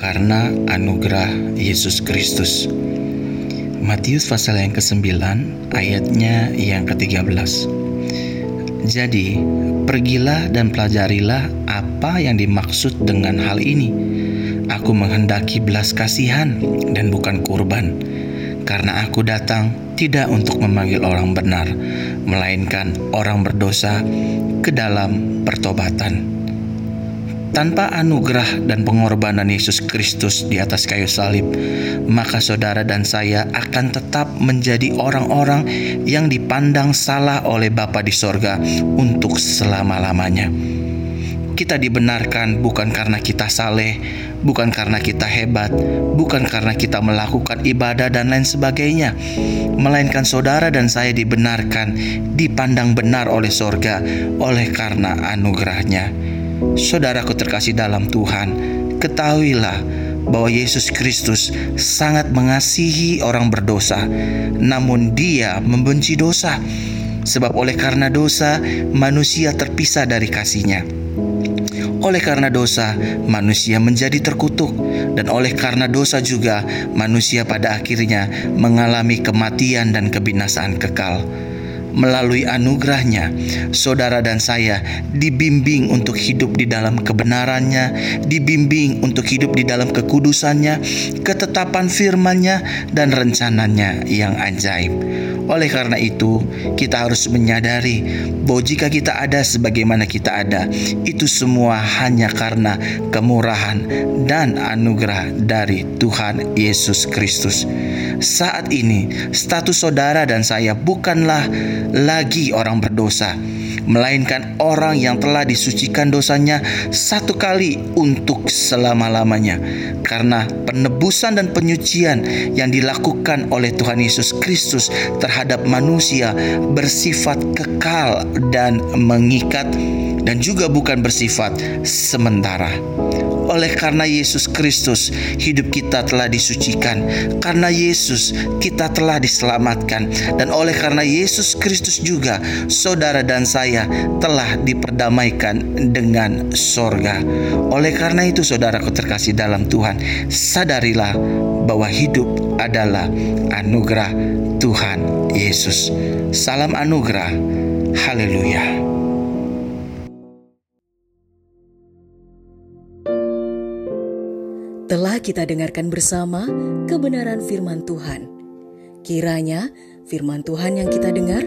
karena anugerah Yesus Kristus. Matius pasal yang ke-9 ayatnya yang ke-13. Jadi, pergilah dan pelajarilah apa yang dimaksud dengan hal ini. Aku menghendaki belas kasihan dan bukan kurban, karena aku datang tidak untuk memanggil orang benar, melainkan orang berdosa ke dalam pertobatan. Tanpa anugerah dan pengorbanan Yesus Kristus di atas kayu salib, maka saudara dan saya akan tetap menjadi orang-orang yang dipandang salah oleh Bapa di sorga untuk selama-lamanya. Kita dibenarkan bukan karena kita saleh, bukan karena kita hebat, bukan karena kita melakukan ibadah dan lain sebagainya, melainkan saudara dan saya dibenarkan, dipandang benar oleh sorga oleh karena anugerahnya. Saudaraku terkasih dalam Tuhan, ketahuilah bahwa Yesus Kristus sangat mengasihi orang berdosa, namun Dia membenci dosa. Sebab oleh karena dosa, manusia terpisah dari kasihnya. Oleh karena dosa, manusia menjadi terkutuk, dan oleh karena dosa juga, manusia pada akhirnya mengalami kematian dan kebinasaan kekal melalui anugerahnya, saudara dan saya dibimbing untuk hidup di dalam kebenarannya, dibimbing untuk hidup di dalam kekudusannya, ketetapan firmannya, dan rencananya yang ajaib. Oleh karena itu, kita harus menyadari bahwa jika kita ada sebagaimana kita ada, itu semua hanya karena kemurahan dan anugerah dari Tuhan Yesus Kristus. Saat ini, status saudara dan saya bukanlah lagi orang berdosa, melainkan orang yang telah disucikan dosanya satu kali untuk selama-lamanya. Karena penebusan dan penyucian yang dilakukan oleh Tuhan Yesus Kristus terhadap manusia bersifat kekal dan mengikat dan juga bukan bersifat sementara. Oleh karena Yesus Kristus, hidup kita telah disucikan. Karena Yesus, kita telah diselamatkan. Dan oleh karena Yesus Kristus juga, saudara dan saya telah diperdamaikan dengan sorga. Oleh karena itu, saudaraku terkasih dalam Tuhan, sadarilah bahwa hidup adalah anugerah Tuhan Yesus. Salam anugerah. Haleluya. Telah kita dengarkan bersama kebenaran firman Tuhan. Kiranya firman Tuhan yang kita dengar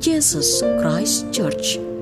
Jesus Christ Church.